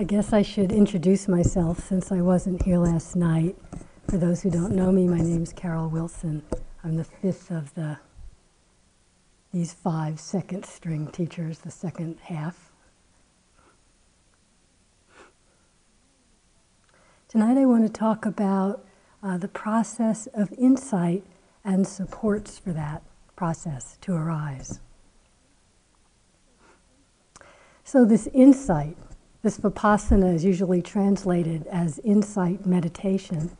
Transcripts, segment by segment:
I guess I should introduce myself since I wasn't here last night. For those who don't know me, my name is Carol Wilson. I'm the fifth of the these five second string teachers, the second half. Tonight I want to talk about uh, the process of insight and supports for that process to arise. So, this insight, this vipassana is usually translated as insight meditation.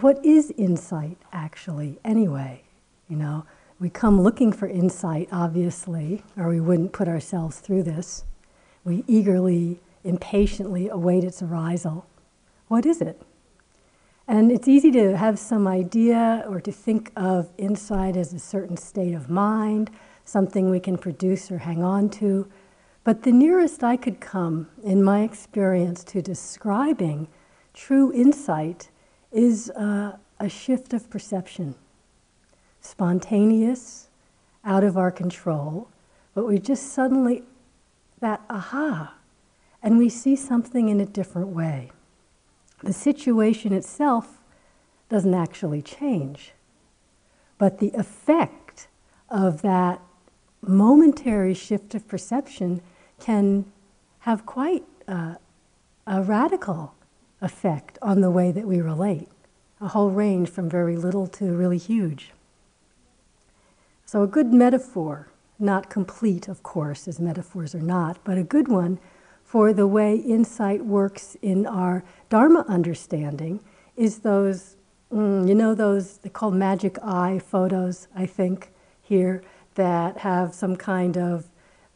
What is insight actually, anyway? You know, we come looking for insight, obviously, or we wouldn't put ourselves through this. We eagerly, impatiently await its arisal. What is it? And it's easy to have some idea or to think of insight as a certain state of mind, something we can produce or hang on to. But the nearest I could come, in my experience, to describing true insight is uh, a shift of perception. Spontaneous, out of our control, but we just suddenly, that aha, and we see something in a different way. The situation itself doesn't actually change, but the effect of that momentary shift of perception can have quite a, a radical effect on the way that we relate. A whole range from very little to really huge. So, a good metaphor, not complete, of course, as metaphors are not, but a good one for the way insight works in our Dharma understanding is those, mm, you know, those, they call magic eye photos, I think, here, that have some kind of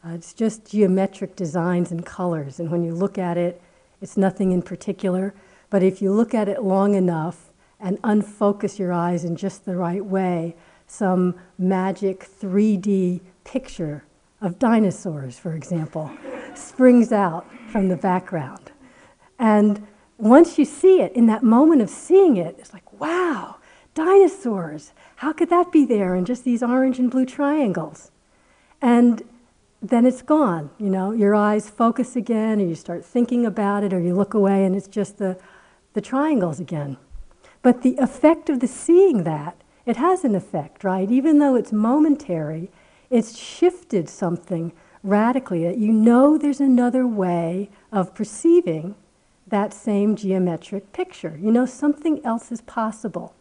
uh, it's just geometric designs and colors, and when you look at it, it's nothing in particular. But if you look at it long enough and unfocus your eyes in just the right way, some magic 3D picture of dinosaurs, for example, springs out from the background. And once you see it, in that moment of seeing it, it's like, wow, dinosaurs. How could that be there in just these orange and blue triangles? And then it's gone. You know, your eyes focus again, or you start thinking about it, or you look away, and it's just the, the triangles again. But the effect of the seeing that, it has an effect, right? Even though it's momentary, it's shifted something radically that you know there's another way of perceiving that same geometric picture. You know, something else is possible,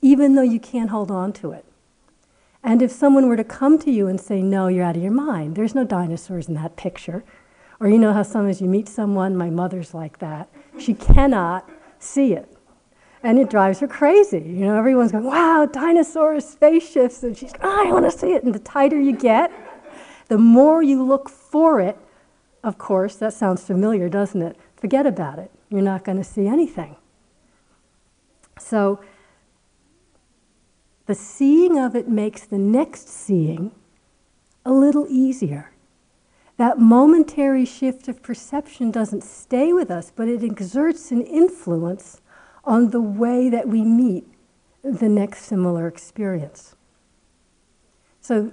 even though you can't hold on to it. And if someone were to come to you and say, No, you're out of your mind, there's no dinosaurs in that picture. Or you know how sometimes you meet someone, my mother's like that, she cannot see it. And it drives her crazy. You know, everyone's going, Wow, dinosaurs, spaceships. And she's, oh, I want to see it. And the tighter you get, the more you look for it, of course, that sounds familiar, doesn't it? Forget about it. You're not going to see anything. So, the seeing of it makes the next seeing a little easier. That momentary shift of perception doesn't stay with us, but it exerts an influence on the way that we meet the next similar experience. So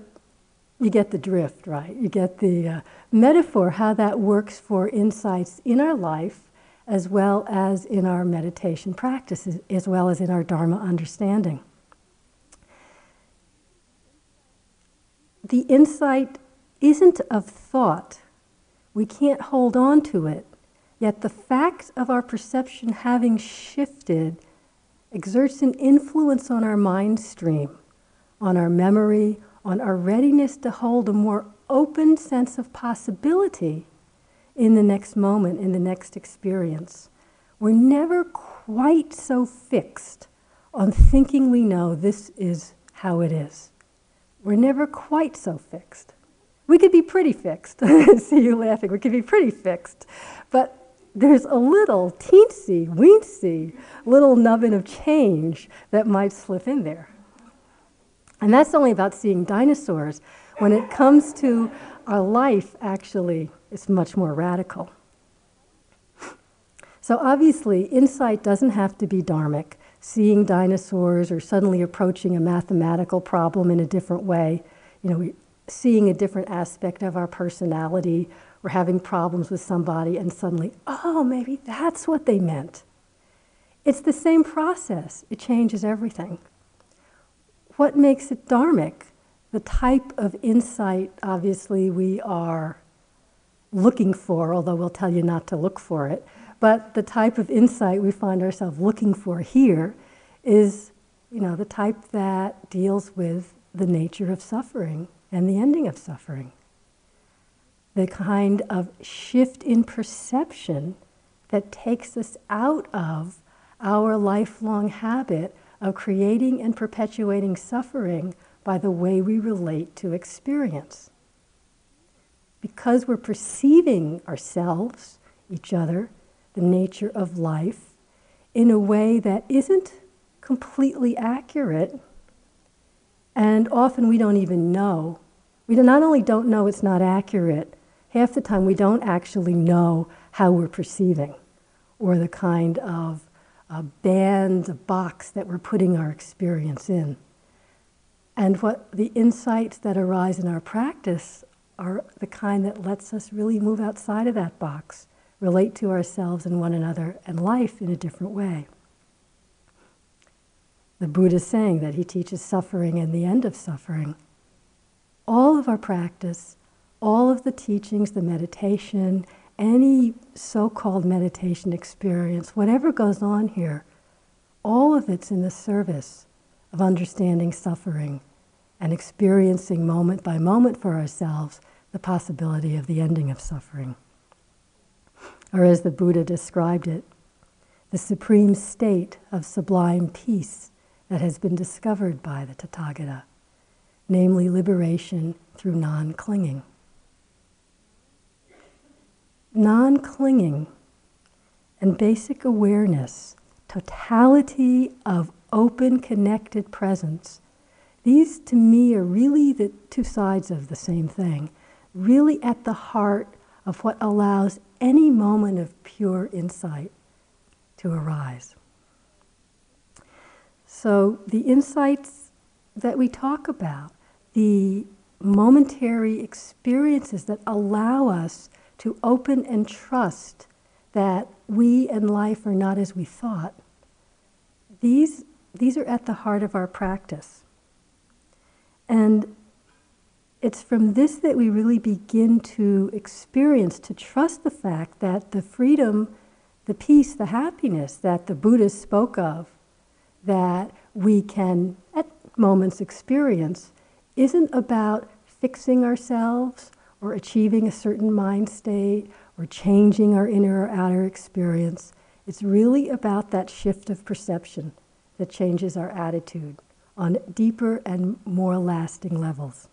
you get the drift, right? You get the uh, metaphor, how that works for insights in our life as well as in our meditation practices, as well as in our Dharma understanding. The insight isn't of thought. We can't hold on to it. Yet the fact of our perception having shifted exerts an influence on our mind stream, on our memory, on our readiness to hold a more open sense of possibility in the next moment, in the next experience. We're never quite so fixed on thinking we know this is how it is. We're never quite so fixed. We could be pretty fixed. See you laughing. We could be pretty fixed. But there's a little teensy, weensy little nubbin of change that might slip in there. And that's only about seeing dinosaurs. When it comes to our life, actually, it's much more radical. So obviously, insight doesn't have to be dharmic seeing dinosaurs or suddenly approaching a mathematical problem in a different way. You know, seeing a different aspect of our personality. We're having problems with somebody, and suddenly, oh, maybe that's what they meant. It's the same process, it changes everything. What makes it dharmic? The type of insight, obviously, we are looking for, although we'll tell you not to look for it. But the type of insight we find ourselves looking for here is, you know, the type that deals with the nature of suffering and the ending of suffering. The kind of shift in perception that takes us out of our lifelong habit of creating and perpetuating suffering by the way we relate to experience because we're perceiving ourselves, each other, the nature of life, in a way that isn't completely accurate, and often we don't even know. We not only don't know it's not accurate, half the time we don't actually know how we're perceiving or the kind of uh, band, a box that we're putting our experience in. And what the insights that arise in our practice are the kind that lets us really move outside of that box, relate to ourselves and one another and life in a different way. The Buddha is saying that he teaches suffering and the end of suffering. All of our practice, all of the teachings, the meditation, any so called meditation experience, whatever goes on here, all of it's in the service of understanding suffering and experiencing moment by moment for ourselves the possibility of the ending of suffering. Or as the Buddha described it, the supreme state of sublime peace that has been discovered by the Tathagata, namely liberation through non clinging. Non clinging and basic awareness, totality of open, connected presence these, to me, are really the two sides of the same thing, really at the heart of what allows any moment of pure insight to arise. So, the insights that we talk about, the momentary experiences that allow us to open and trust that we and life are not as we thought, these, these are at the heart of our practice. And it's from this that we really begin to experience, to trust the fact that the freedom, the peace, the happiness that the Buddhists spoke of, that we can at moments experience, isn't about fixing ourselves or achieving a certain mind state or changing our inner or outer experience. It's really about that shift of perception that changes our attitude on deeper and more lasting levels.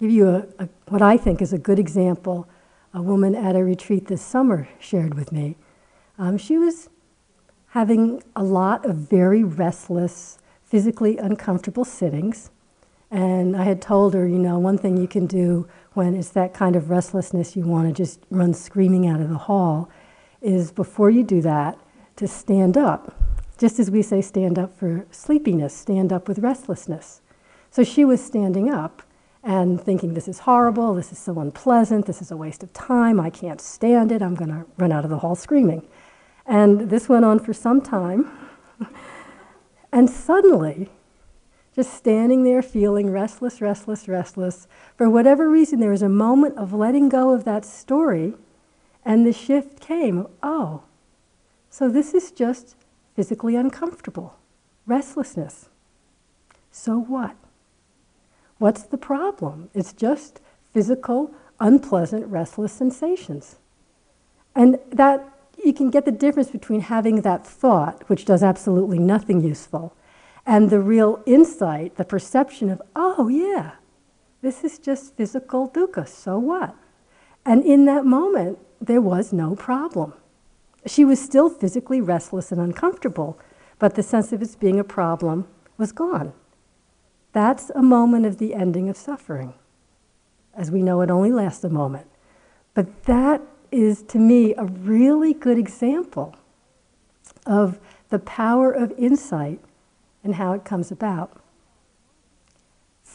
Give you a, a, what I think is a good example. A woman at a retreat this summer shared with me. Um, she was having a lot of very restless, physically uncomfortable sittings. And I had told her, you know, one thing you can do when it's that kind of restlessness you want to just run screaming out of the hall is before you do that, to stand up just as we say stand up for sleepiness, stand up with restlessness. So she was standing up and thinking, this is horrible, this is so unpleasant, this is a waste of time, I can't stand it, I'm going to run out of the hall screaming. And this went on for some time. and suddenly, just standing there feeling restless, restless, restless, for whatever reason, there was a moment of letting go of that story, and the shift came. Oh, so this is just physically uncomfortable, restlessness. So what? What's the problem? It's just physical, unpleasant, restless sensations. And that you can get the difference between having that thought, which does absolutely nothing useful, and the real insight, the perception of, oh, yeah, this is just physical dukkha, so what? And in that moment, there was no problem. She was still physically restless and uncomfortable, but the sense of its being a problem was gone. That's a moment of the ending of suffering. As we know, it only lasts a moment. But that is, to me, a really good example of the power of insight and how it comes about.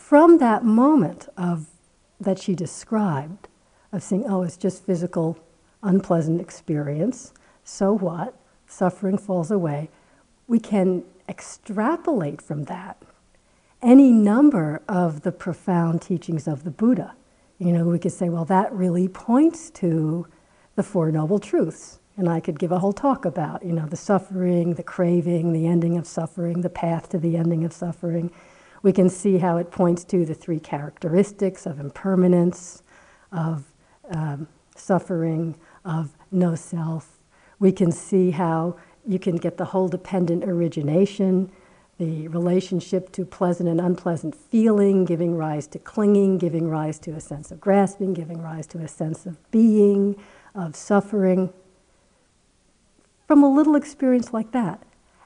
from that moment of that she described, of saying, oh, it's just physical, unpleasant experience, so what? Suffering falls away. We can extrapolate from that any number of the profound teachings of the Buddha. You know, we could say, well, that really points to the Four Noble Truths. And I could give a whole talk about, you know, the suffering, the craving, the ending of suffering, the path to the ending of suffering. We can see how it points to the three characteristics of impermanence, of um, suffering, of no self. We can see how you can get the whole dependent origination the relationship to pleasant and unpleasant feeling, giving rise to clinging, giving rise to a sense of grasping, giving rise to a sense of being, of suffering, from a little experience like that.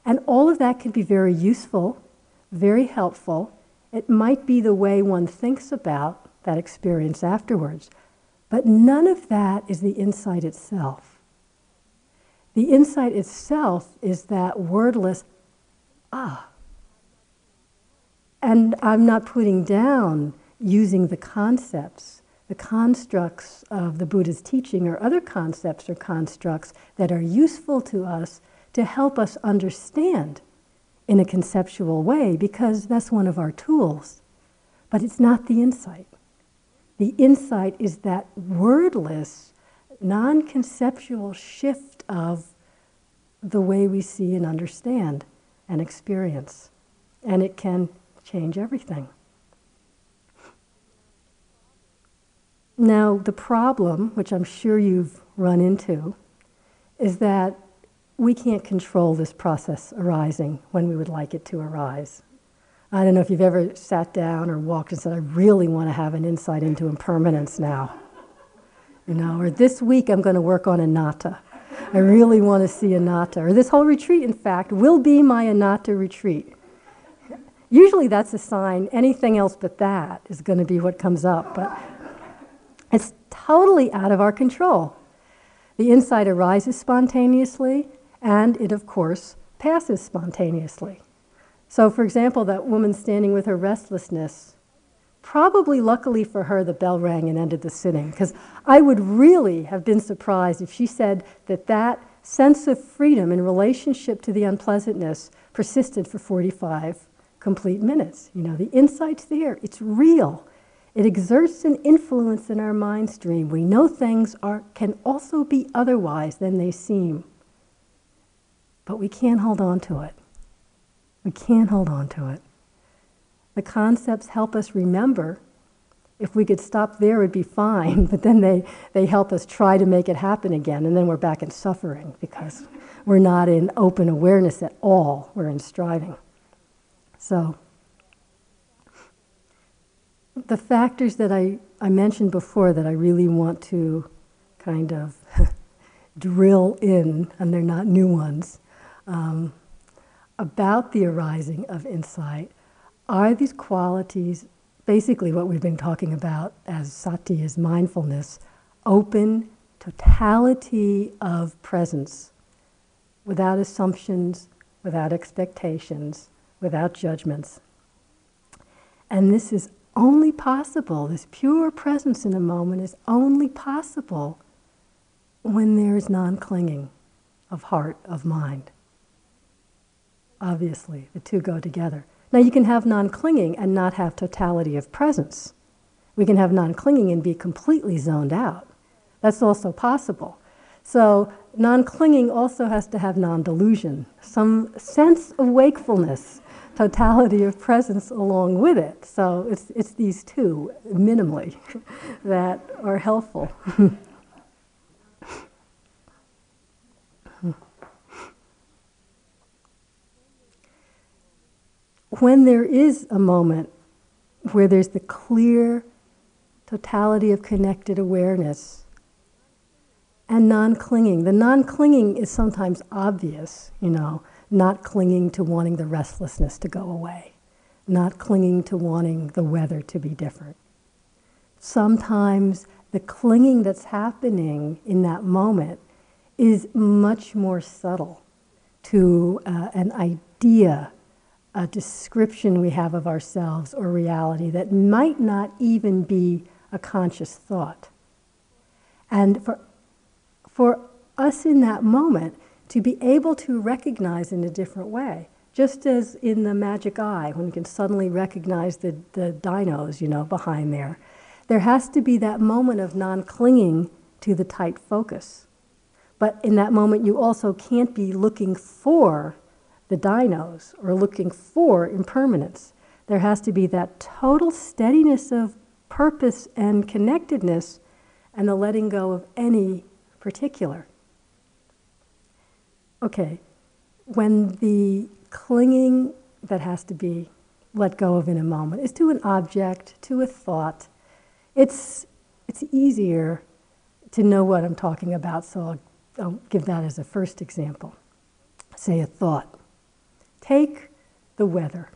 And all of that can be very useful, very helpful. It might be the way one thinks about that experience afterwards. But none of that is the insight itself. The insight itself is that wordless, ah, and I'm not putting down using the concepts, the constructs of the Buddha's teaching, or other concepts or constructs that are useful to us to help us understand in a conceptual way, because that's one of our tools. But it's not the insight. The insight is that wordless, non conceptual shift of the way we see and understand and experience. And it can change everything. Now, the problem, which I'm sure you've run into, is that we can't control this process arising when we would like it to arise. I don't know if you've ever sat down or walked and said, I really want to have an insight into impermanence now. You know, or this week I'm going to work on anatta. I really want to see anatta. Or this whole retreat, in fact, will be my anatta retreat. Usually that's a sign anything else but that is going to be what comes up, but it's totally out of our control. The insight arises spontaneously, and it, of course, passes spontaneously. So, for example, that woman standing with her restlessness, probably luckily for her, the bell rang and ended the sitting, because I would really have been surprised if she said that that sense of freedom in relationship to the unpleasantness persisted for 45 complete minutes. You know, the insight's there, it's real. It exerts an influence in our mind stream. We know things are, can also be otherwise than they seem. But we can't hold on to it. We can't hold on to it. The concepts help us remember. If we could stop there, it'd be fine. But then they, they help us try to make it happen again, and then we're back in suffering because we're not in open awareness at all. We're in striving. So, the factors that I, I mentioned before that I really want to kind of drill in, and they're not new ones, um, about the arising of insight are these qualities, basically what we've been talking about as sati, is mindfulness, open totality of presence, without assumptions, without expectations, without judgments. And this is only possible, this pure presence in a moment is only possible when there is non clinging of heart, of mind. Obviously, the two go together. Now, you can have non clinging and not have totality of presence. We can have non clinging and be completely zoned out. That's also possible. So, non clinging also has to have non delusion, some sense of wakefulness totality of presence along with it. So it's, it's these two, minimally, that are helpful. when there is a moment where there's the clear totality of connected awareness and non clinging, the non clinging is sometimes obvious, you know not clinging to wanting the restlessness to go away, not clinging to wanting the weather to be different. Sometimes the clinging that's happening in that moment is much more subtle to uh, an idea a description we have of ourselves or reality that might not even be a conscious thought. And for, for us in that moment to be able to recognize in a different way, just as in the magic eye, when you can suddenly recognize the, the dinos, you know, behind there, there has to be that moment of non clinging to the tight focus. But in that moment, you also can't be looking for the dinos or looking for impermanence. There has to be that total steadiness of purpose and connectedness and the letting go of any particular. Okay, when the clinging that has to be let go of in a moment is to an object, to a thought, it's, it's easier to know what I'm talking about, so I'll, I'll give that as a first example. Say a thought. Take the weather.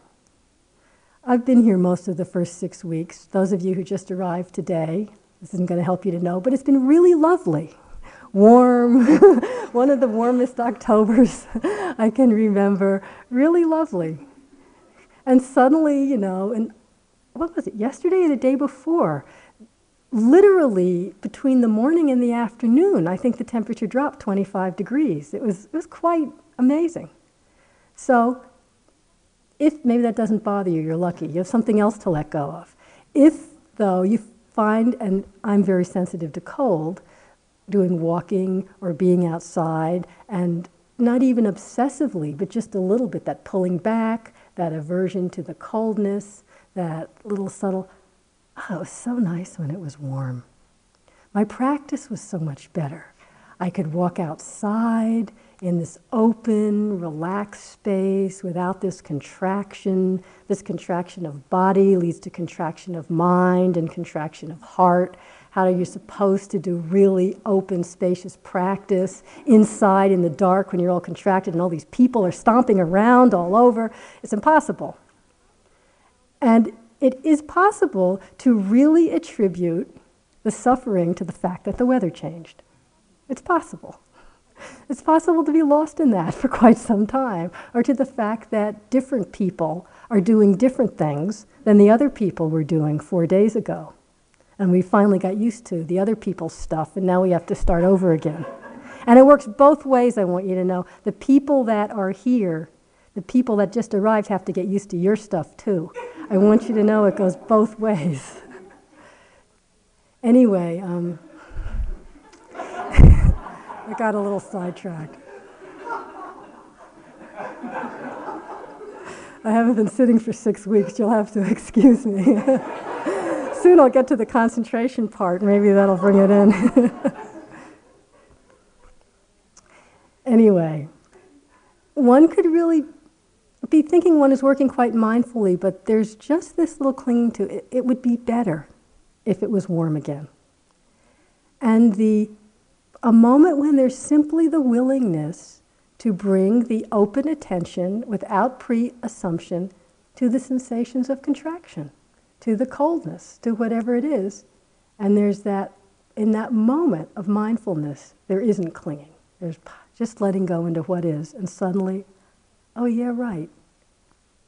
I've been here most of the first six weeks. Those of you who just arrived today, this isn't going to help you to know, but it's been really lovely. Warm, one of the warmest Octobers I can remember. Really lovely. And suddenly, you know, and what was it, yesterday or the day before? Literally between the morning and the afternoon, I think the temperature dropped 25 degrees. It was, it was quite amazing. So, if maybe that doesn't bother you, you're lucky. You have something else to let go of. If, though, you find, and I'm very sensitive to cold, doing walking or being outside, and not even obsessively, but just a little bit, that pulling back, that aversion to the coldness, that little subtle, oh, it was so nice when it was warm. My practice was so much better. I could walk outside in this open, relaxed space without this contraction. This contraction of body leads to contraction of mind and contraction of heart. How are you supposed to do really open, spacious practice inside in the dark when you're all contracted and all these people are stomping around all over? It's impossible. And it is possible to really attribute the suffering to the fact that the weather changed. It's possible. It's possible to be lost in that for quite some time, or to the fact that different people are doing different things than the other people were doing four days ago. And we finally got used to the other people's stuff, and now we have to start over again. And it works both ways, I want you to know. The people that are here, the people that just arrived, have to get used to your stuff too. I want you to know it goes both ways. anyway, um, I got a little sidetracked. I haven't been sitting for six weeks. You'll have to excuse me. Soon I'll get to the concentration part. Maybe that'll bring it in. anyway, one could really be thinking one is working quite mindfully, but there's just this little clinging to it. It would be better if it was warm again. And the a moment when there's simply the willingness to bring the open attention without pre assumption to the sensations of contraction, to the coldness, to whatever it is. And there's that, in that moment of mindfulness, there isn't clinging. There's just letting go into what is. And suddenly, oh, yeah, right.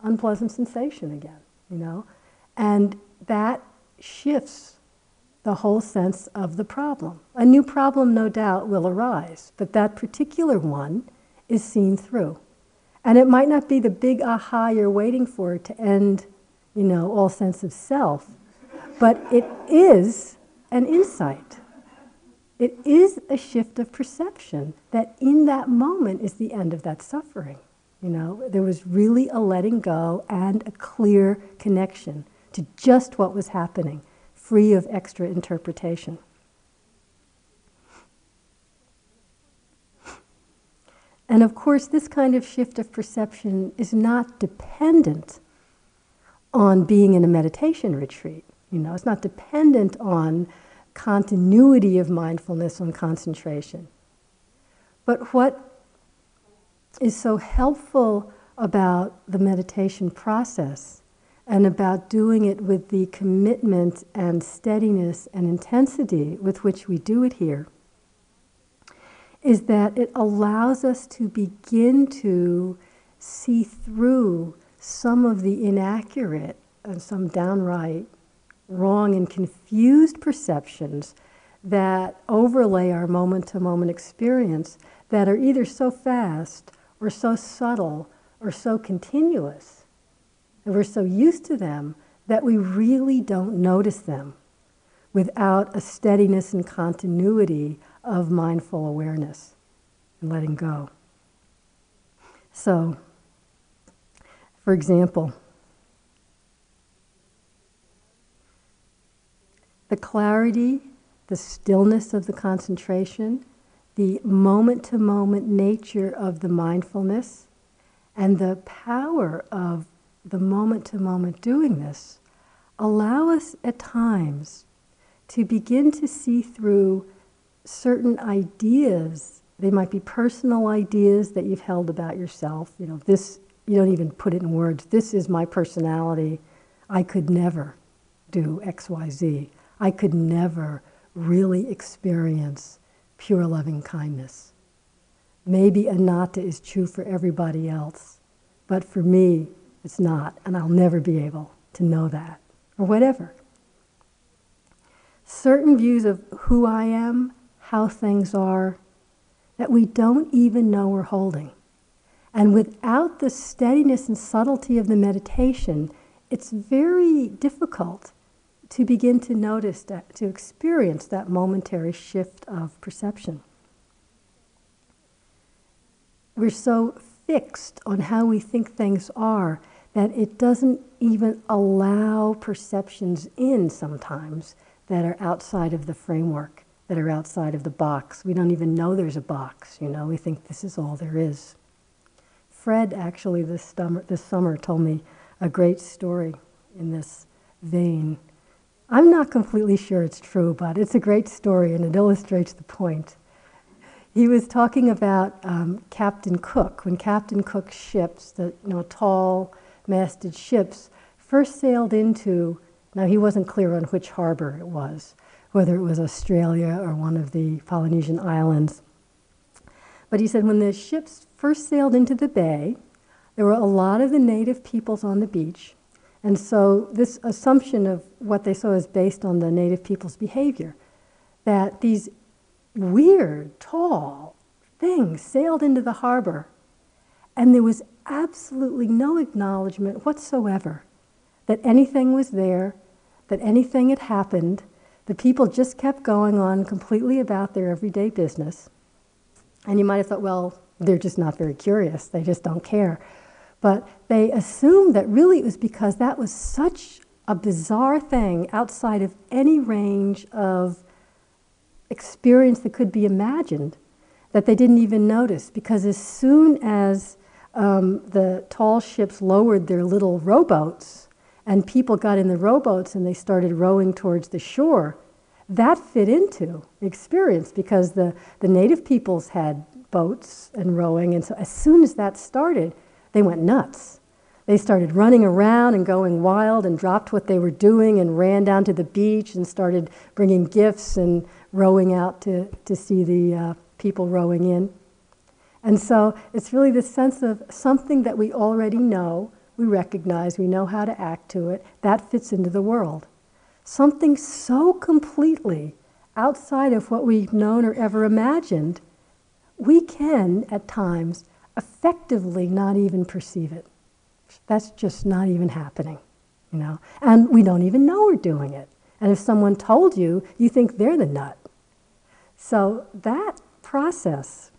Unpleasant sensation again, you know? And that shifts the whole sense of the problem. A new problem, no doubt, will arise, but that particular one is seen through. And it might not be the big aha you're waiting for to end, you know, all sense of self, but it is an insight. It is a shift of perception that in that moment is the end of that suffering. You know, there was really a letting go and a clear connection to just what was happening free of extra interpretation. And of course, this kind of shift of perception is not dependent on being in a meditation retreat. You know, it's not dependent on continuity of mindfulness and concentration. But what is so helpful about the meditation process and about doing it with the commitment and steadiness and intensity with which we do it here is that it allows us to begin to see through some of the inaccurate and some downright wrong and confused perceptions that overlay our moment to moment experience that are either so fast or so subtle or so continuous, and we're so used to them that we really don't notice them without a steadiness and continuity of mindful awareness and letting go. So, for example, the clarity, the stillness of the concentration, the moment to moment nature of the mindfulness, and the power of the moment to moment doing this allow us at times to begin to see through certain ideas. They might be personal ideas that you've held about yourself. You know, this, you don't even put it in words. This is my personality. I could never do X, Y, Z. I could never really experience pure loving kindness. Maybe anatta is true for everybody else, but for me, it's not, and I'll never be able to know that, or whatever. Certain views of who I am, how things are, that we don't even know we're holding. And without the steadiness and subtlety of the meditation, it's very difficult to begin to notice that, to experience that momentary shift of perception. We're so fixed on how we think things are that it doesn't even allow perceptions in sometimes that are outside of the framework, that are outside of the box. We don't even know there's a box, you know, we think this is all there is. Fred actually this summer, this summer told me a great story in this vein. I'm not completely sure it's true, but it's a great story and it illustrates the point. He was talking about um, Captain Cook. When Captain Cook's ships, the you know, tall masted ships, first sailed into, now he wasn't clear on which harbor it was, whether it was Australia or one of the Polynesian islands. But he said when the ships first sailed into the bay, there were a lot of the native peoples on the beach, and so this assumption of what they saw is based on the native people's behavior, that these weird, tall things sailed into the harbor, and there was absolutely no acknowledgement whatsoever that anything was there, that anything had happened. The people just kept going on completely about their everyday business. And you might have thought, well, they're just not very curious, they just don't care. But they assumed that really it was because that was such a bizarre thing outside of any range of experience that could be imagined that they didn't even notice. Because as soon as um, the tall ships lowered their little rowboats and people got in the rowboats and they started rowing towards the shore, that fit into experience because the, the native peoples had boats and rowing. And so as soon as that started, they went nuts. They started running around and going wild and dropped what they were doing and ran down to the beach and started bringing gifts and rowing out to, to see the uh, people rowing in. And so it's really this sense of something that we already know, we recognize, we know how to act to it, that fits into the world. Something so completely outside of what we've known or ever imagined, we can at times effectively not even perceive it. That's just not even happening, you know. And we don't even know we're doing it. And if someone told you, you think they're the nut. So that process,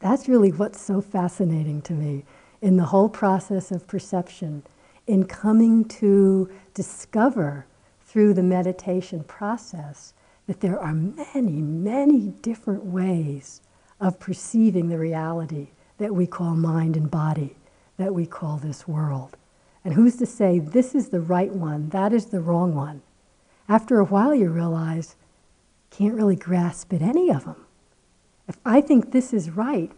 that's really what's so fascinating to me in the whole process of perception, in coming to discover through the meditation process that there are many, many different ways of perceiving the reality that we call mind and body, that we call this world. And who's to say this is the right one, that is the wrong one? After a while, you realize can't really grasp at any of them. If I think this is right,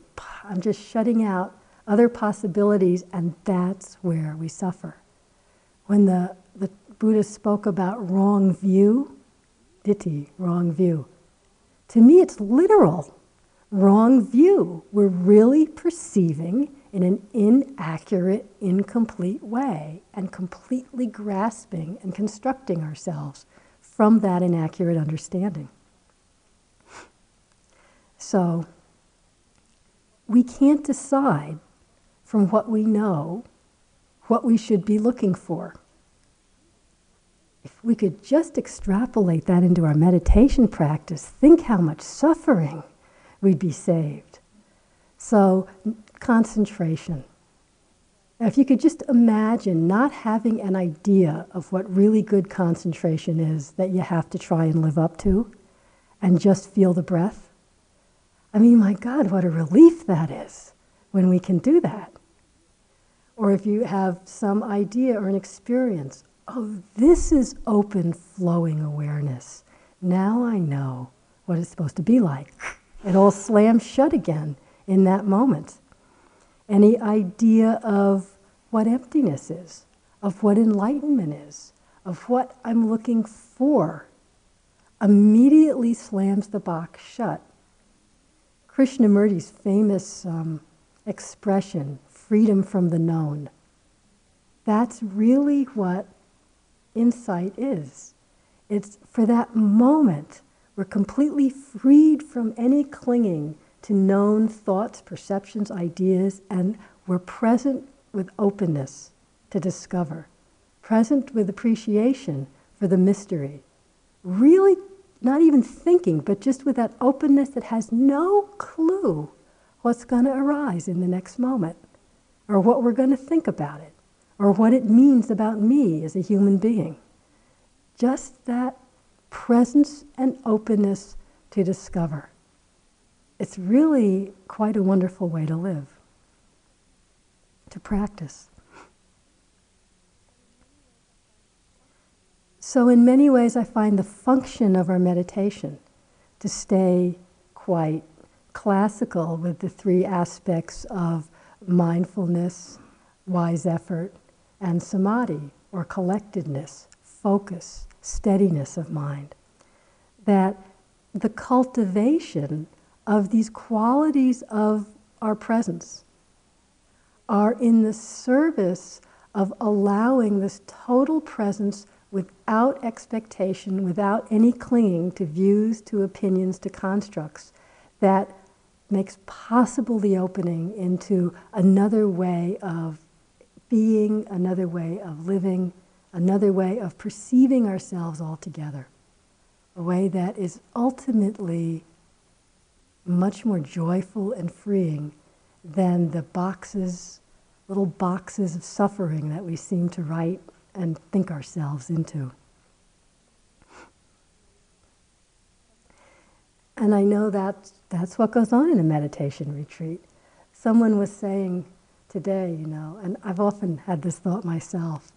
I'm just shutting out other possibilities, and that's where we suffer. When the, the Buddha spoke about wrong view, ditthi, wrong view, to me it's literal wrong view. We're really perceiving in an inaccurate, incomplete way and completely grasping and constructing ourselves from that inaccurate understanding. So, we can't decide from what we know what we should be looking for. If we could just extrapolate that into our meditation practice, think how much suffering we'd be saved. So, concentration. If you could just imagine not having an idea of what really good concentration is that you have to try and live up to, and just feel the breath. I mean, my God, what a relief that is when we can do that. Or if you have some idea or an experience, oh, this is open, flowing awareness. Now I know what it's supposed to be like. It all slams shut again in that moment. Any idea of what emptiness is, of what enlightenment is, of what I'm looking for, immediately slams the box shut. Krishnamurti's famous um, expression, freedom from the known, that's really what insight is. It's for that moment, we're completely freed from any clinging to known thoughts, perceptions, ideas, and we're present with openness to discover, present with appreciation for the mystery. Really, not even thinking, but just with that openness that has no clue what's going to arise in the next moment, or what we're going to think about it, or what it means about me as a human being. Just that presence and openness to discover it's really quite a wonderful way to live, to practice. So, in many ways, I find the function of our meditation to stay quite classical with the three aspects of mindfulness, wise effort, and samadhi, or collectedness, focus, steadiness of mind. That the cultivation of these qualities of our presence are in the service of allowing this total presence without expectation, without any clinging to views, to opinions, to constructs, that makes possible the opening into another way of being, another way of living, another way of perceiving ourselves altogether. A way that is ultimately much more joyful and freeing than the boxes, little boxes of suffering that we seem to write and think ourselves into. And I know that that's what goes on in a meditation retreat. Someone was saying today, you know, and I've often had this thought myself,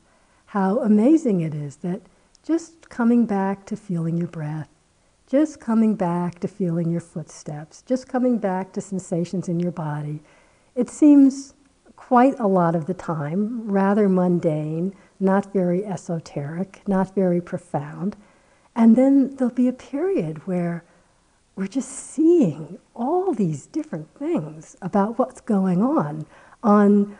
how amazing it is that just coming back to feeling your breath, just coming back to feeling your footsteps, just coming back to sensations in your body. It seems quite a lot of the time rather mundane, not very esoteric, not very profound. And then there'll be a period where we're just seeing all these different things about what's going on on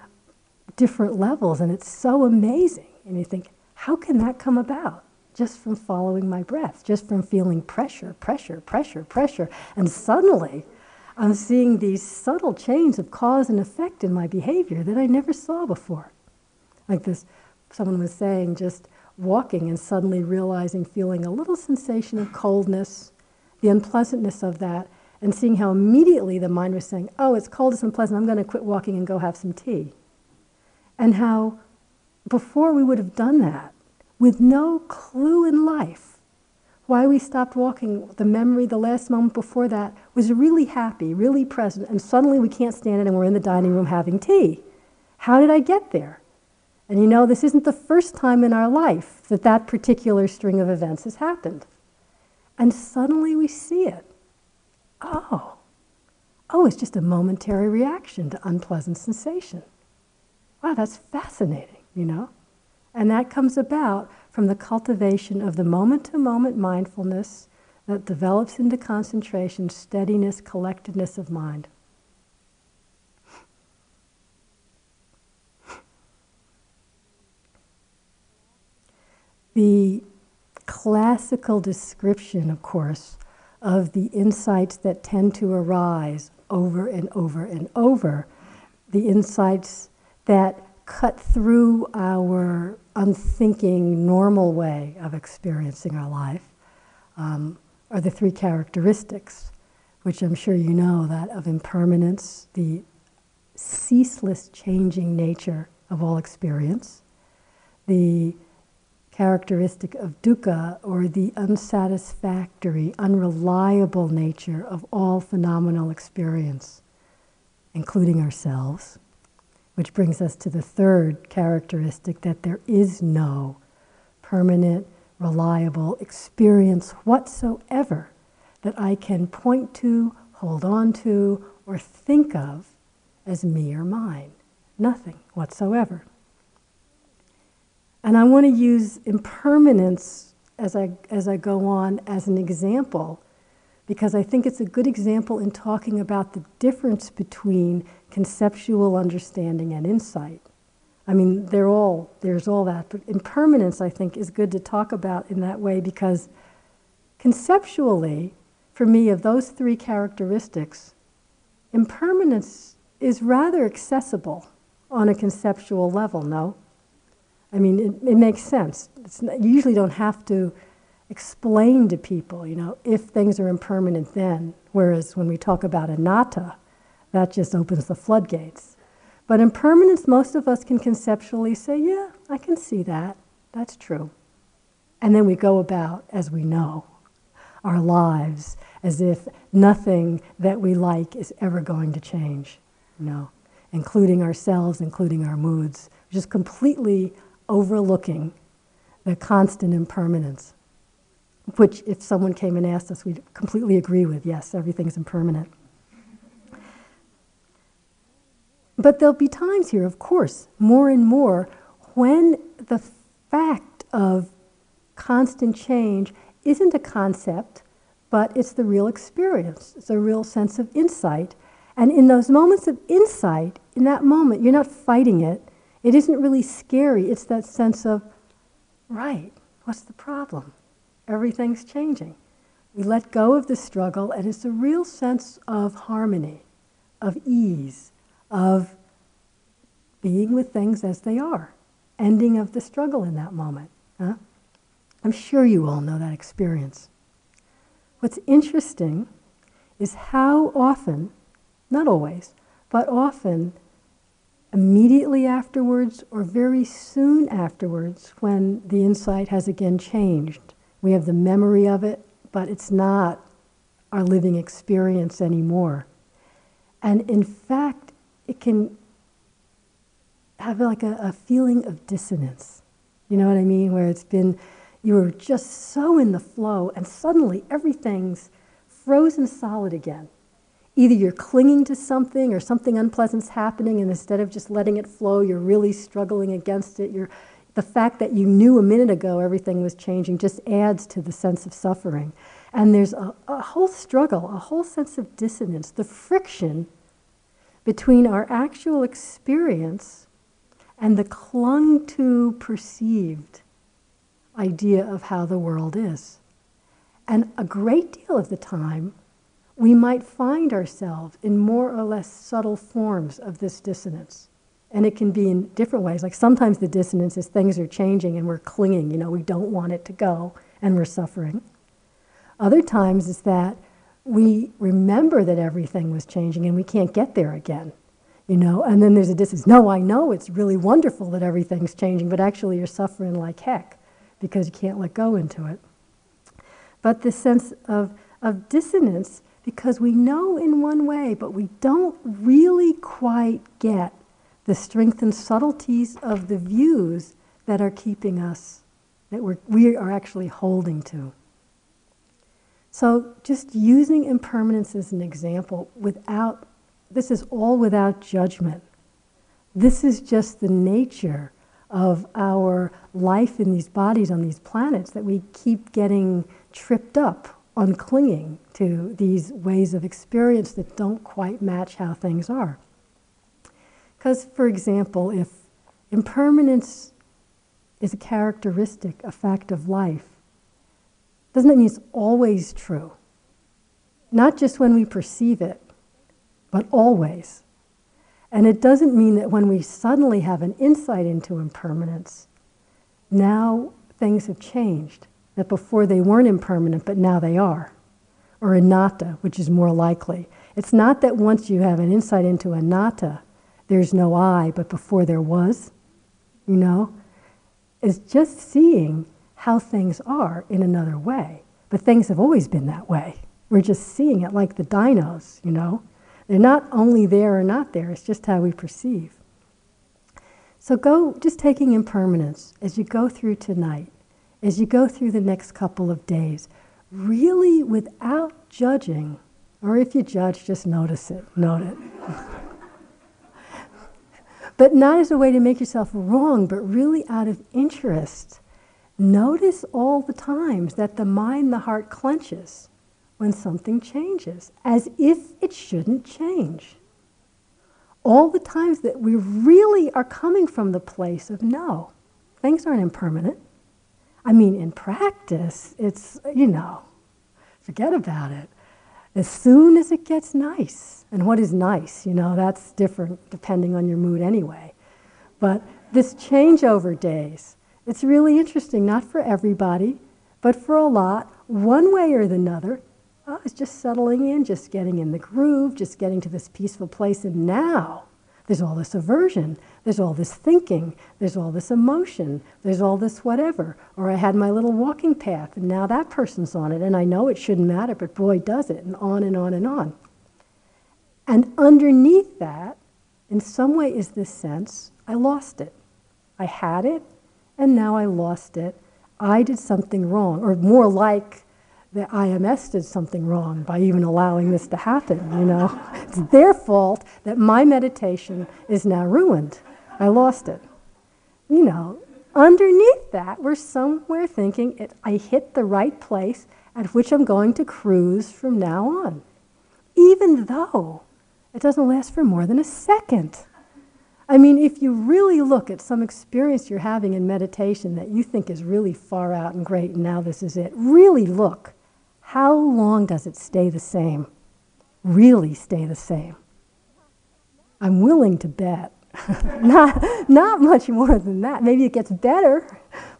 different levels, and it's so amazing. And you think, how can that come about? just from following my breath, just from feeling pressure, pressure, pressure, pressure. And suddenly, I'm seeing these subtle chains of cause and effect in my behavior that I never saw before. Like this, someone was saying, just walking and suddenly realizing, feeling a little sensation of coldness, the unpleasantness of that, and seeing how immediately the mind was saying, Oh, it's cold, it's unpleasant, I'm going to quit walking and go have some tea. And how before we would have done that, with no clue in life why we stopped walking, the memory the last moment before that was really happy, really present, and suddenly we can't stand it and we're in the dining room having tea. How did I get there? And you know, this isn't the first time in our life that that particular string of events has happened. And suddenly we see it. Oh, oh, it's just a momentary reaction to unpleasant sensation. Wow, that's fascinating, you know? And that comes about from the cultivation of the moment to moment mindfulness that develops into concentration, steadiness, collectedness of mind. The classical description, of course, of the insights that tend to arise over and over and over, the insights that cut through our unthinking, normal way of experiencing our life, um, are the three characteristics, which I'm sure you know that of impermanence, the ceaseless changing nature of all experience, the characteristic of dukkha, or the unsatisfactory, unreliable nature of all phenomenal experience, including ourselves, which brings us to the third characteristic that there is no permanent, reliable experience whatsoever that I can point to, hold on to, or think of as me or mine. Nothing whatsoever. And I want to use impermanence as I, as I go on as an example because I think it's a good example in talking about the difference between conceptual understanding and insight. I mean, they're all, there's all that, but impermanence, I think, is good to talk about in that way because conceptually, for me, of those three characteristics, impermanence is rather accessible on a conceptual level, no? I mean, it, it makes sense. Not, you usually don't have to explain to people, you know, if things are impermanent then, whereas when we talk about anatta, that just opens the floodgates. But impermanence, most of us can conceptually say, yeah, I can see that. That's true. And then we go about, as we know, our lives as if nothing that we like is ever going to change, you know, including ourselves, including our moods, just completely overlooking the constant impermanence, which, if someone came and asked us, we'd completely agree with yes, everything's impermanent. But there'll be times here, of course, more and more, when the fact of constant change isn't a concept, but it's the real experience. It's a real sense of insight. And in those moments of insight, in that moment, you're not fighting it. It isn't really scary. It's that sense of, right, what's the problem? Everything's changing. We let go of the struggle, and it's a real sense of harmony, of ease, of being with things as they are, ending of the struggle in that moment. Huh? I'm sure you all know that experience. What's interesting is how often, not always, but often, immediately afterwards or very soon afterwards, when the insight has again changed, we have the memory of it, but it's not our living experience anymore. And in fact, it can have like a, a, feeling of dissonance. You know what I mean? Where it's been, you were just so in the flow, and suddenly everything's frozen solid again. Either you're clinging to something or something unpleasant's happening, and instead of just letting it flow, you're really struggling against it. You're, the fact that you knew a minute ago everything was changing just adds to the sense of suffering. And there's a, a whole struggle, a whole sense of dissonance, the friction between our actual experience and the clung to perceived idea of how the world is. And a great deal of the time, we might find ourselves in more or less subtle forms of this dissonance. And it can be in different ways. Like sometimes the dissonance is things are changing and we're clinging, you know, we don't want it to go and we're suffering. Other times is that we remember that everything was changing and we can't get there again you know, and then there's a distance. No, I know it's really wonderful that everything's changing, but actually you're suffering like heck because you can't let go into it. But this sense of, of dissonance, because we know in one way, but we don't really quite get the strength and subtleties of the views that are keeping us, that we're, we are actually holding to. So, just using impermanence as an example without this is all without judgment. This is just the nature of our life in these bodies on these planets that we keep getting tripped up on clinging to these ways of experience that don't quite match how things are. Because, for example, if impermanence is a characteristic, a fact of life, doesn't that mean it's always true? Not just when we perceive it, but always. And it doesn't mean that when we suddenly have an insight into impermanence, now things have changed. That before they weren't impermanent, but now they are. Or anatta, which is more likely. It's not that once you have an insight into anatta, there's no I, but before there was, you know? It's just seeing how things are in another way. But things have always been that way. We're just seeing it like the dinos, you know? They're not only there or not there, it's just how we perceive. So go just taking impermanence as you go through tonight, as you go through the next couple of days, really without judging, or if you judge, just notice it, note it. but not as a way to make yourself wrong, but really out of interest. Notice all the times that the mind, the heart clenches when something changes, as if it shouldn't change. All the times that we really are coming from the place of no, things aren't impermanent. I mean, in practice, it's, you know, forget about it. As soon as it gets nice, and what is nice, you know, that's different depending on your mood anyway. But this changeover days, it's really interesting, not for everybody, but for a lot, one way or another, oh, I was just settling in, just getting in the groove, just getting to this peaceful place. And now there's all this aversion, there's all this thinking, there's all this emotion, there's all this whatever. Or I had my little walking path, and now that person's on it, and I know it shouldn't matter, but boy, does it, and on and on and on. And underneath that, in some way, is this sense I lost it. I had it, and now I lost it. I did something wrong, or more like the IMS did something wrong by even allowing this to happen, you know. It's their fault that my meditation is now ruined. I lost it. You know, underneath that, we're somewhere thinking it, I hit the right place at which I'm going to cruise from now on, even though it doesn't last for more than a second. I mean, if you really look at some experience you're having in meditation that you think is really far out and great, and now this is it, really look how long does it stay the same? Really stay the same? I'm willing to bet. not, not much more than that. Maybe it gets better,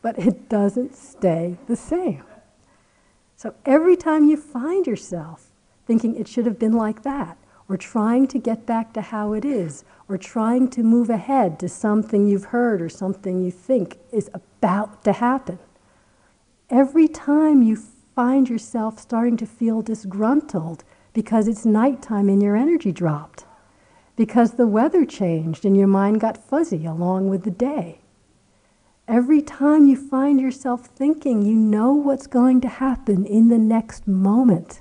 but it doesn't stay the same. So every time you find yourself thinking it should have been like that, or trying to get back to how it is, or trying to move ahead to something you've heard or something you think is about to happen, every time you find yourself starting to feel disgruntled because it's nighttime and your energy dropped, because the weather changed and your mind got fuzzy along with the day. Every time you find yourself thinking you know what's going to happen in the next moment,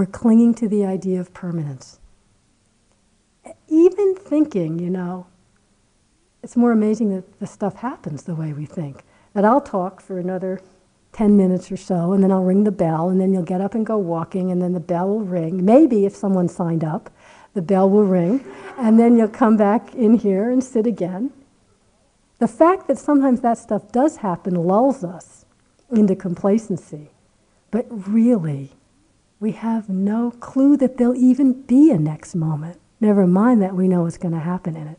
we're clinging to the idea of permanence. Even thinking, you know, it's more amazing that the stuff happens the way we think. That I'll talk for another 10 minutes or so, and then I'll ring the bell, and then you'll get up and go walking, and then the bell will ring. Maybe if someone signed up, the bell will ring, and then you'll come back in here and sit again. The fact that sometimes that stuff does happen lulls us into complacency. But really, we have no clue that there'll even be a next moment, never mind that we know what's going to happen in it.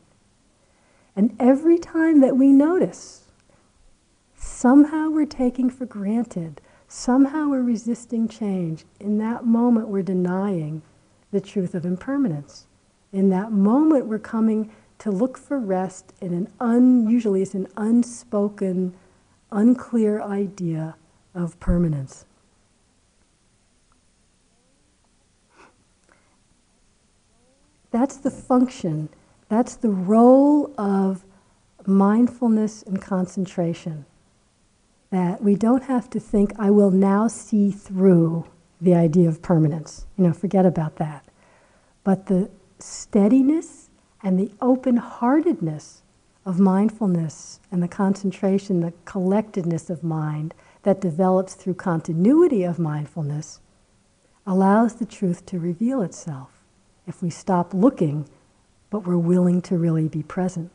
And every time that we notice somehow we're taking for granted, somehow we're resisting change. In that moment, we're denying the truth of impermanence. In that moment, we're coming to look for rest in an unusually it's an unspoken, unclear idea of permanence. That's the function, that's the role of mindfulness and concentration that we don't have to think, I will now see through the idea of permanence. You know, forget about that. But the steadiness and the open heartedness of mindfulness and the concentration, the collectedness of mind that develops through continuity of mindfulness allows the truth to reveal itself if we stop looking, but we're willing to really be present.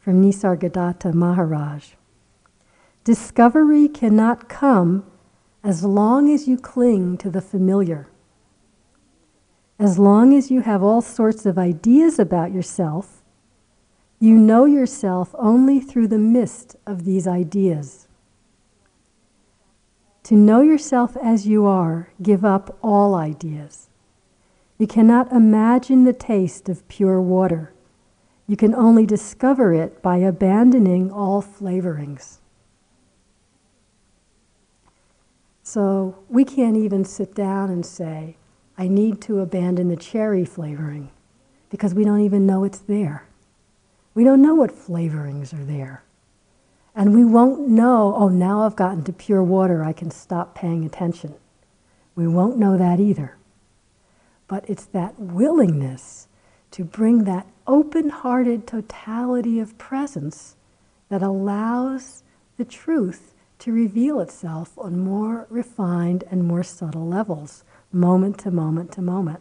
from Nisargadatta Maharaj. Discovery cannot come as long as you cling to the familiar. As long as you have all sorts of ideas about yourself, you know yourself only through the mist of these ideas. To know yourself as you are, give up all ideas. You cannot imagine the taste of pure water. You can only discover it by abandoning all flavorings. So we can't even sit down and say, I need to abandon the cherry flavoring because we don't even know it's there. We don't know what flavorings are there. And we won't know, oh, now I've gotten to pure water, I can stop paying attention. We won't know that either. But it's that willingness to bring that open hearted totality of presence that allows the truth to reveal itself on more refined and more subtle levels, moment to moment to moment.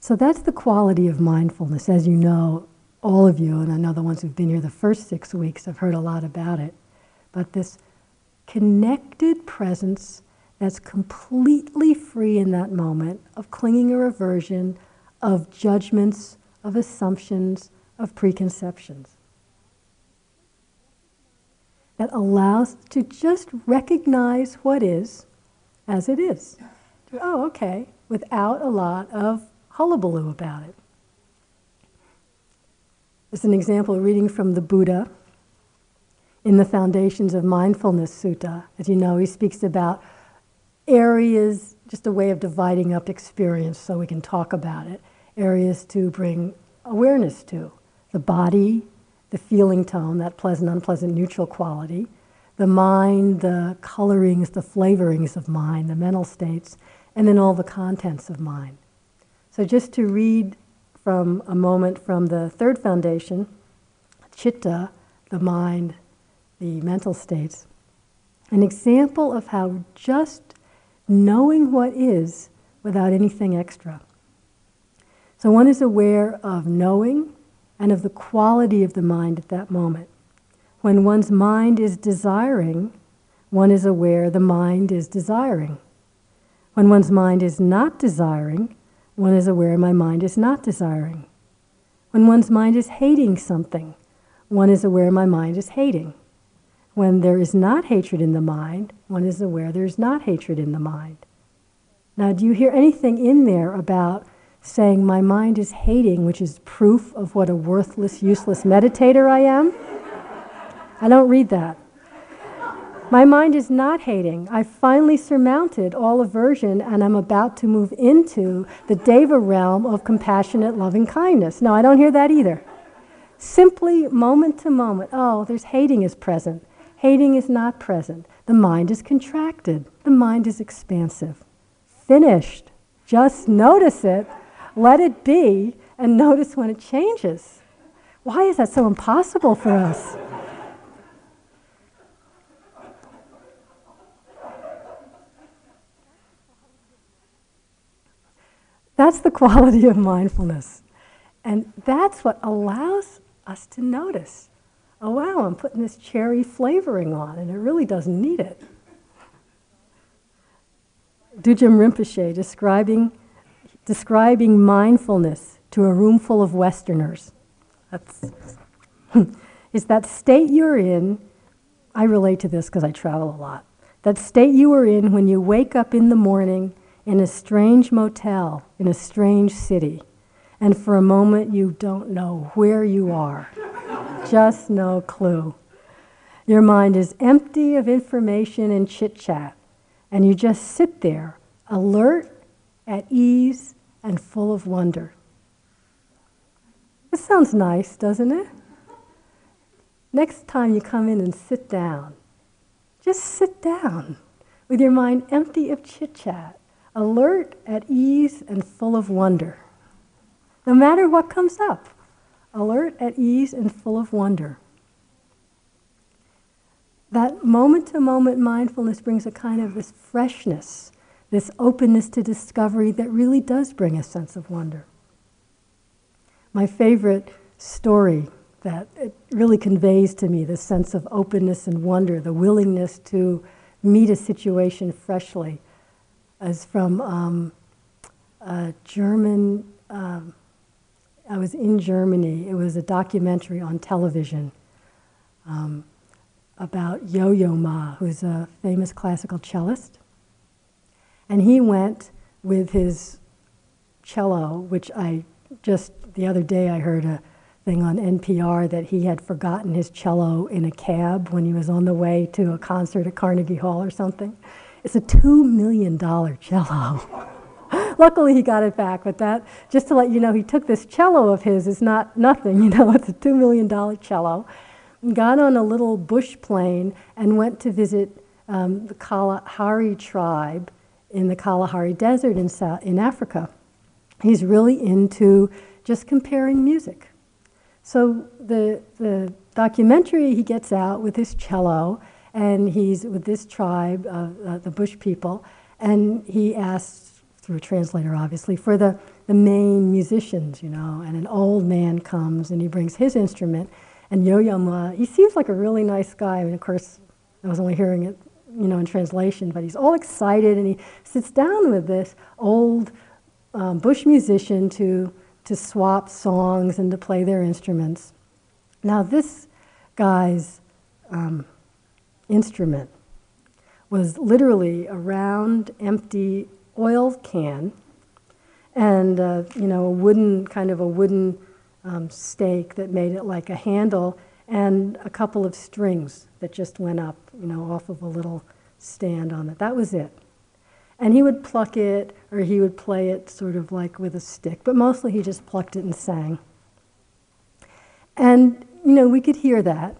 So that's the quality of mindfulness. As you know, all of you, and I know the ones who've been here the first six weeks have heard a lot about it, but this connected presence that's completely free in that moment of clinging or aversion, of judgments, of assumptions, of preconceptions. That allows to just recognize what is as it is. Oh, okay, without a lot of hullabaloo about it. As an example, reading from the Buddha in the Foundations of Mindfulness Sutta. As you know, he speaks about areas, just a way of dividing up experience so we can talk about it, areas to bring awareness to. The body, the feeling tone, that pleasant, unpleasant, neutral quality, the mind, the colorings, the flavorings of mind, the mental states, and then all the contents of mind. So, just to read from a moment from the third foundation, chitta, the mind, the mental states, an example of how just knowing what is without anything extra. So one is aware of knowing and of the quality of the mind at that moment. When one's mind is desiring, one is aware the mind is desiring. When one's mind is not desiring, one is aware my mind is not desiring. When one's mind is hating something, one is aware my mind is hating. When there is not hatred in the mind, one is aware there is not hatred in the mind. Now, do you hear anything in there about saying my mind is hating, which is proof of what a worthless, useless meditator I am? I don't read that. My mind is not hating. I've finally surmounted all aversion and I'm about to move into the Deva realm of compassionate loving kindness. No, I don't hear that either. Simply moment to moment, oh, there's hating is present. Hating is not present. The mind is contracted. The mind is expansive. Finished. Just notice it, let it be, and notice when it changes. Why is that so impossible for us? That's the quality of mindfulness. And that's what allows us to notice oh wow, I'm putting this cherry flavoring on, and it really doesn't need it. Dudjom Rinpoche describing, describing mindfulness to a room full of Westerners. That's, is that state you're in, I relate to this because I travel a lot. That state you are in when you wake up in the morning in a strange motel in a strange city, and for a moment you don't know where you are just no clue. Your mind is empty of information and chit chat, and you just sit there, alert, at ease, and full of wonder. This sounds nice, doesn't it? Next time you come in and sit down, just sit down with your mind empty of chit chat, alert, at ease, and full of wonder. No matter what comes up alert, at ease, and full of wonder. That moment to moment mindfulness brings a kind of this freshness, this openness to discovery that really does bring a sense of wonder. my favorite story that it really conveys to me the sense of openness and wonder, the willingness to meet a situation freshly, is from um, a German. Um, I was in Germany. It was a documentary on television um, about Yo Yo Ma, who's a famous classical cellist. And he went with his cello, which I just the other day I heard a thing on NPR that he had forgotten his cello in a cab when he was on the way to a concert at Carnegie Hall or something. It's a $2 million cello. Luckily, he got it back, but that, just to let you know, he took this cello of his, it's not nothing, you know, it's a $2 million cello, got on a little bush plane and went to visit um, the Kalahari tribe in the Kalahari Desert in, South, in Africa. He's really into just comparing music. So the, the documentary, he gets out with his cello, and he's with this tribe, uh, uh, the Bush people, and he asks, through a translator obviously, for the, the main musicians, you know, and an old man comes and he brings his instrument, and Yo-Yo Ma, he seems like a really nice guy. I mean, of course, I was only hearing it, you know, in translation, but he's all excited, and he sits down with this old um, Bush musician to to swap songs and to play their instruments. Now, this guy's um, instrument was literally a round, empty oil can, and uh, you know a wooden kind of a wooden um, stake that made it like a handle, and a couple of strings that just went up, you know, off of a little stand on it. That was it. And he would pluck it or he would play it sort of like with a stick, but mostly he just plucked it and sang. And, you know, we could hear that.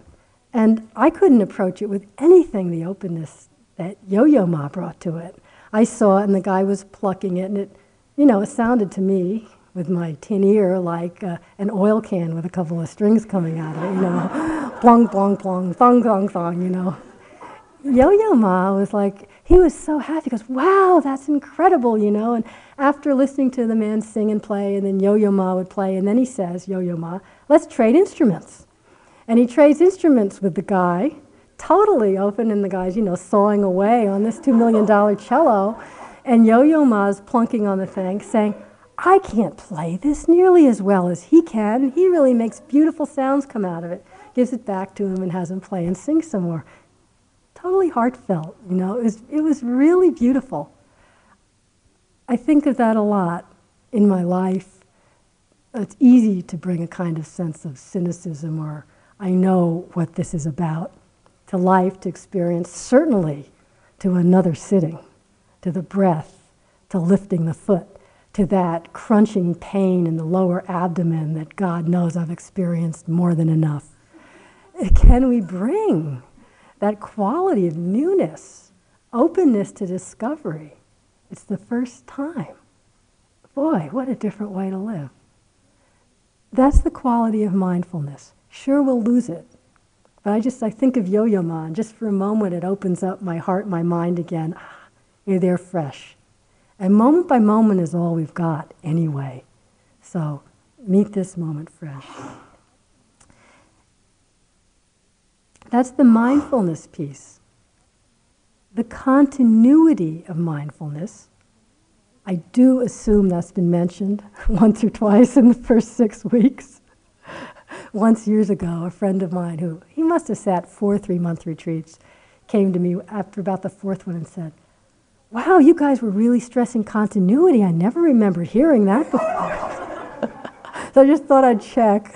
And I couldn't approach it with anything the openness that Yo Yo Ma brought to it. I saw it and the guy was plucking it, and it, you know, it sounded to me with my tin ear like uh, an oil can with a couple of strings coming out of it, you know, plong, plong, plong, thong, thong, thong, you know. Yo Yo Ma was like, he was so happy. He goes, wow, that's incredible, you know. And after listening to the man sing and play, and then Yo-Yo Ma would play, and then he says, Yo-Yo Ma, let's trade instruments. And he trades instruments with the guy, totally open, and the guy's, you know, sawing away on this $2 million cello. And Yo-Yo Ma's plunking on the thing, saying, I can't play this nearly as well as he can. He really makes beautiful sounds come out of it. Gives it back to him and has him play and sing some more totally heartfelt. You know, it was, it was really beautiful. I think of that a lot in my life. It's easy to bring a kind of sense of cynicism or I know what this is about to life, to experience, certainly to another sitting, to the breath, to lifting the foot, to that crunching pain in the lower abdomen that God knows I've experienced more than enough. Can we bring that quality of newness, openness to discovery. It's the first time. Boy, what a different way to live. That's the quality of mindfulness. Sure, we'll lose it. But I just, I think of Yo-Yo Ma, just for a moment it opens up my heart, my mind again. Ah, you're there fresh. And moment by moment is all we've got anyway. So meet this moment fresh. That's the mindfulness piece. The continuity of mindfulness, I do assume that's been mentioned once or twice in the first six weeks. Once years ago, a friend of mine who, he must have sat four three month retreats, came to me after about the fourth one and said, Wow, you guys were really stressing continuity. I never remembered hearing that before. so I just thought I'd check.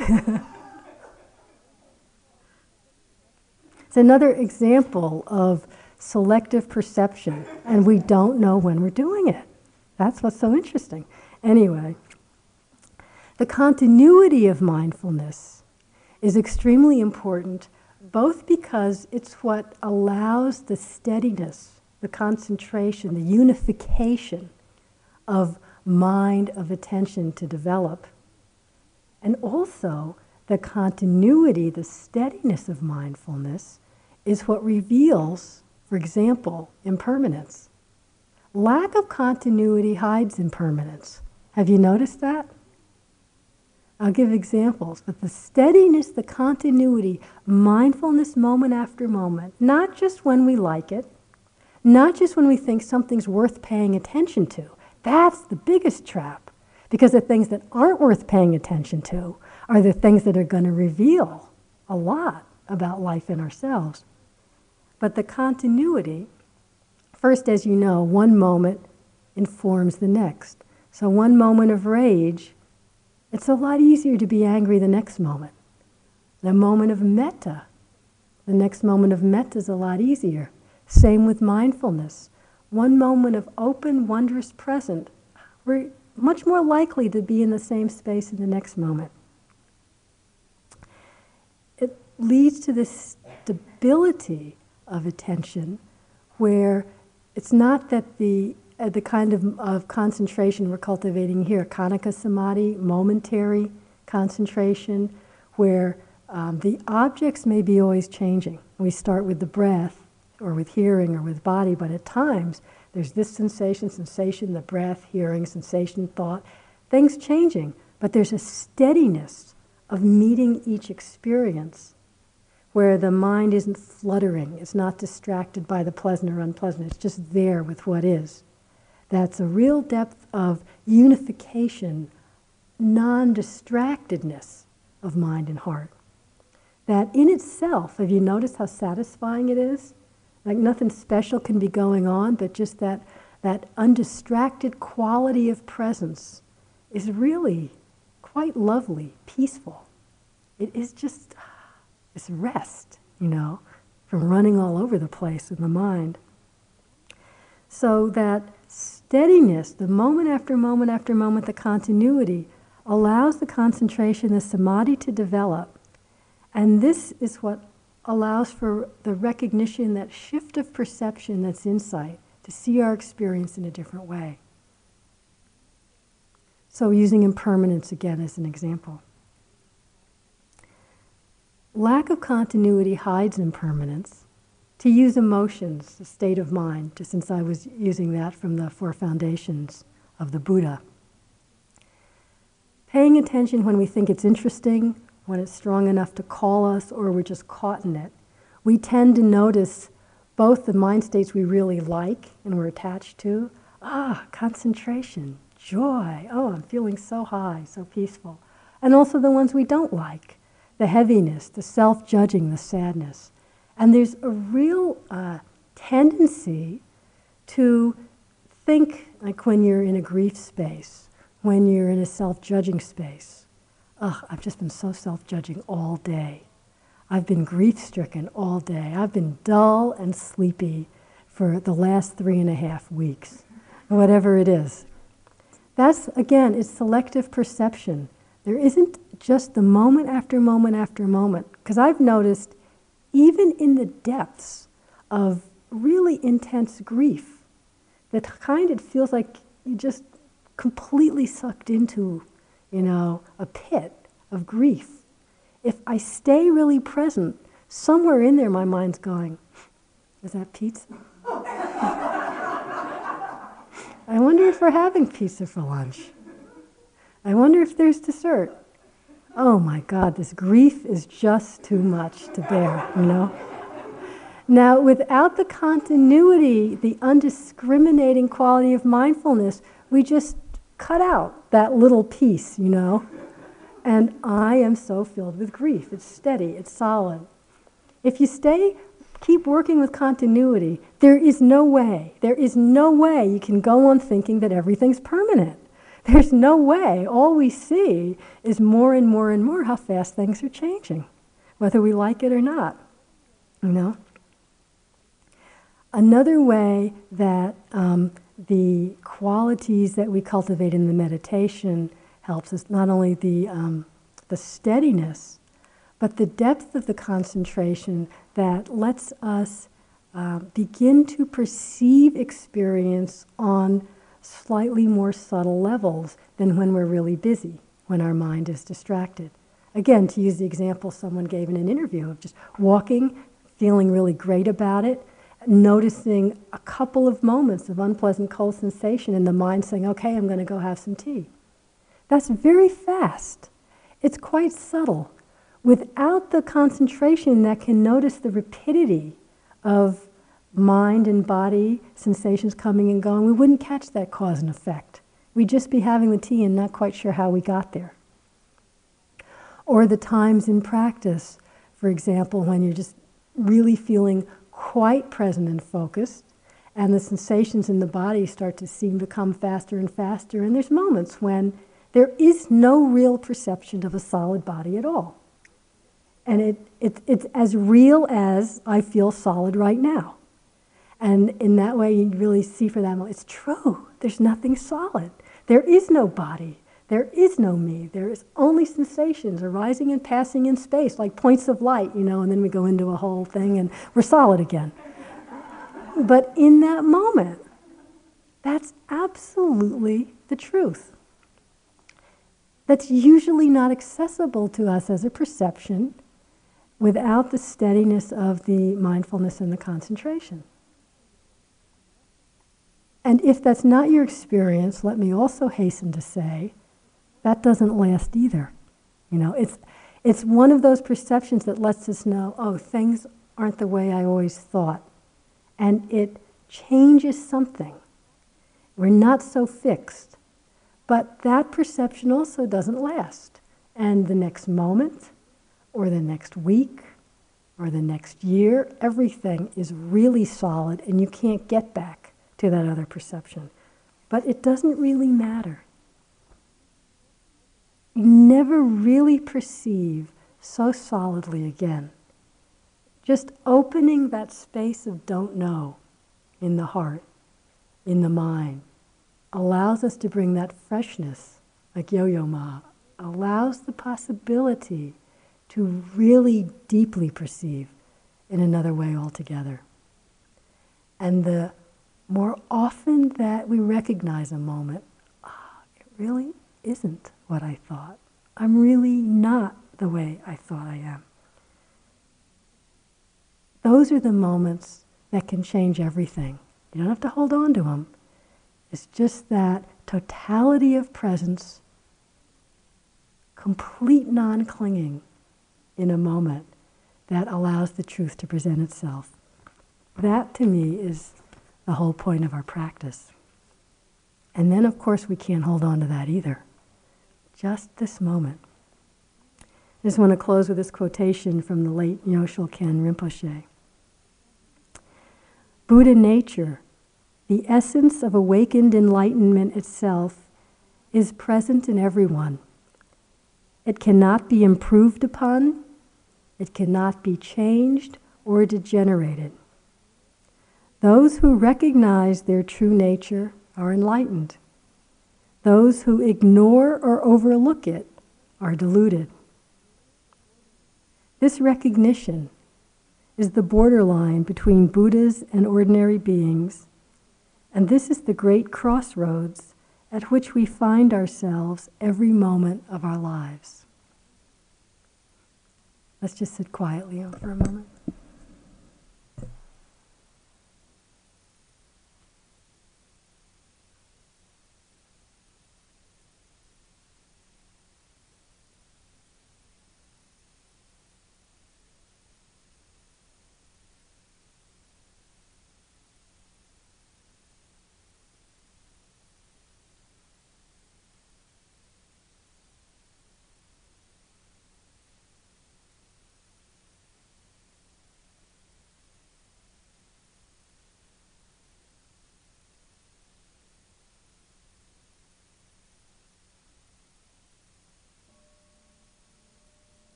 It's another example of selective perception, and we don't know when we're doing it. That's what's so interesting. Anyway, the continuity of mindfulness is extremely important, both because it's what allows the steadiness, the concentration, the unification of mind, of attention to develop, and also the continuity, the steadiness of mindfulness is what reveals, for example, impermanence. Lack of continuity hides impermanence. Have you noticed that? I'll give examples, but the steadiness, the continuity, mindfulness moment after moment, not just when we like it, not just when we think something's worth paying attention to. That's the biggest trap. Because the things that aren't worth paying attention to are the things that are going to reveal a lot about life in ourselves. But the continuity, first, as you know, one moment informs the next. So, one moment of rage, it's a lot easier to be angry the next moment. The moment of metta, the next moment of metta is a lot easier. Same with mindfulness. One moment of open, wondrous present, we're much more likely to be in the same space in the next moment. It leads to this stability of attention where it's not that the uh, the kind of, of concentration we're cultivating here, khanika samadhi, momentary concentration, where um, the objects may be always changing. We start with the breath, or with hearing, or with body, but at times there's this sensation, sensation, the breath, hearing, sensation, thought, things changing, but there's a steadiness of meeting each experience where the mind isn't fluttering, it's not distracted by the pleasant or unpleasant, it's just there with what is. That's a real depth of unification, non distractedness of mind and heart. That in itself, have you noticed how satisfying it is? Like nothing special can be going on, but just that, that undistracted quality of presence is really quite lovely, peaceful. It is just this rest, you know, from running all over the place in the mind. So that steadiness, the moment after moment after moment, the continuity, allows the concentration, the samadhi to develop. And this is what allows for the recognition, that shift of perception that's insight, to see our experience in a different way. So, using impermanence again as an example. Lack of continuity hides impermanence to use emotions, a state of mind, just since I was using that from the four foundations of the Buddha. Paying attention when we think it's interesting, when it's strong enough to call us, or we're just caught in it. We tend to notice both the mind states we really like and we're attached to. Ah, concentration, joy. Oh, I'm feeling so high, so peaceful. And also the ones we don't like the heaviness, the self judging, the sadness. And there's a real uh, tendency to think like when you're in a grief space, when you're in a self judging space. Ugh, I've just been so self judging all day. I've been grief stricken all day. I've been dull and sleepy for the last three and a half weeks, whatever it is. That's, again, it's selective perception. There isn't just the moment after moment after moment. Because I've noticed even in the depths of really intense grief, the kind it feels like you just completely sucked into, you know, a pit of grief. If I stay really present, somewhere in there my mind's going, is that pizza? I wonder if we're having pizza for lunch. I wonder if there's dessert oh my God, this grief is just too much to bear, you know? Now, without the continuity, the undiscriminating quality of mindfulness, we just cut out that little piece, you know? And I am so filled with grief. It's steady, it's solid. If you stay, keep working with continuity, there is no way, there is no way you can go on thinking that everything's permanent. There's no way. All we see is more and more and more how fast things are changing, whether we like it or not. You know? Another way that um, the qualities that we cultivate in the meditation helps us not only the, um, the steadiness, but the depth of the concentration that lets us uh, begin to perceive experience on slightly more subtle levels than when we're really busy, when our mind is distracted. Again, to use the example someone gave in an interview of just walking, feeling really great about it, noticing a couple of moments of unpleasant cold sensation, and the mind saying, okay, I'm going to go have some tea. That's very fast. it's quite subtle. Without the concentration that can notice the rapidity of mind and body sensations coming and going, we wouldn't catch that cause and effect. We'd just be having the tea and not quite sure how we got there. Or the times in practice, for example, when you're just really feeling quite present and focused, and the sensations in the body start to seem to come faster and faster, and there's moments when there is no real perception of a solid body at all. And it, it, it's as real as I feel solid right now. And in that way, you really see for that moment, it's true. There's nothing solid. There is no body. There is no me. There is only sensations arising and passing in space, like points of light, you know, and then we go into a whole thing and we're solid again. but in that moment, that's absolutely the truth that's usually not accessible to us as a perception without the steadiness of the mindfulness and the concentration. And if that's not your experience, let me also hasten to say that doesn't last either. You know, it's, it's one of those perceptions that lets us know, oh, things aren't the way I always thought. And it changes something. We're not so fixed. But that perception also doesn't last. And the next moment, or the next week, or the next year, everything is really solid and you can't get back to that other perception. But it doesn't really matter. You never really perceive so solidly again. Just opening that space of don't know in the heart, in the mind, allows us to bring that freshness, like Yo Yo Ma, allows the possibility to really deeply perceive in another way altogether. And the more often that we recognize a moment, ah, it really isn't what I thought. I'm really not the way I thought I am. Those are the moments that can change everything. You don't have to hold on to them. It's just that totality of presence, complete non clinging in a moment that allows the truth to present itself. That to me is the whole point of our practice. And then, of course, we can't hold on to that either. Just this moment. I just want to close with this quotation from the late Nyoshul Khen Rinpoche. Buddha nature the essence of awakened enlightenment itself is present in everyone. It cannot be improved upon, it cannot be changed or degenerated. Those who recognize their true nature are enlightened. Those who ignore or overlook it are deluded. This recognition is the borderline between Buddhas and ordinary beings and this is the great crossroads at which we find ourselves every moment of our lives. Let's just sit quietly for a moment.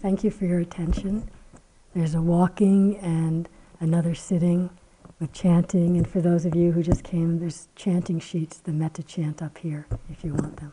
Thank you for your attention. There's a walking and another sitting with chanting. And for those of you who just came, there's chanting sheets, the metta chant up here if you want them.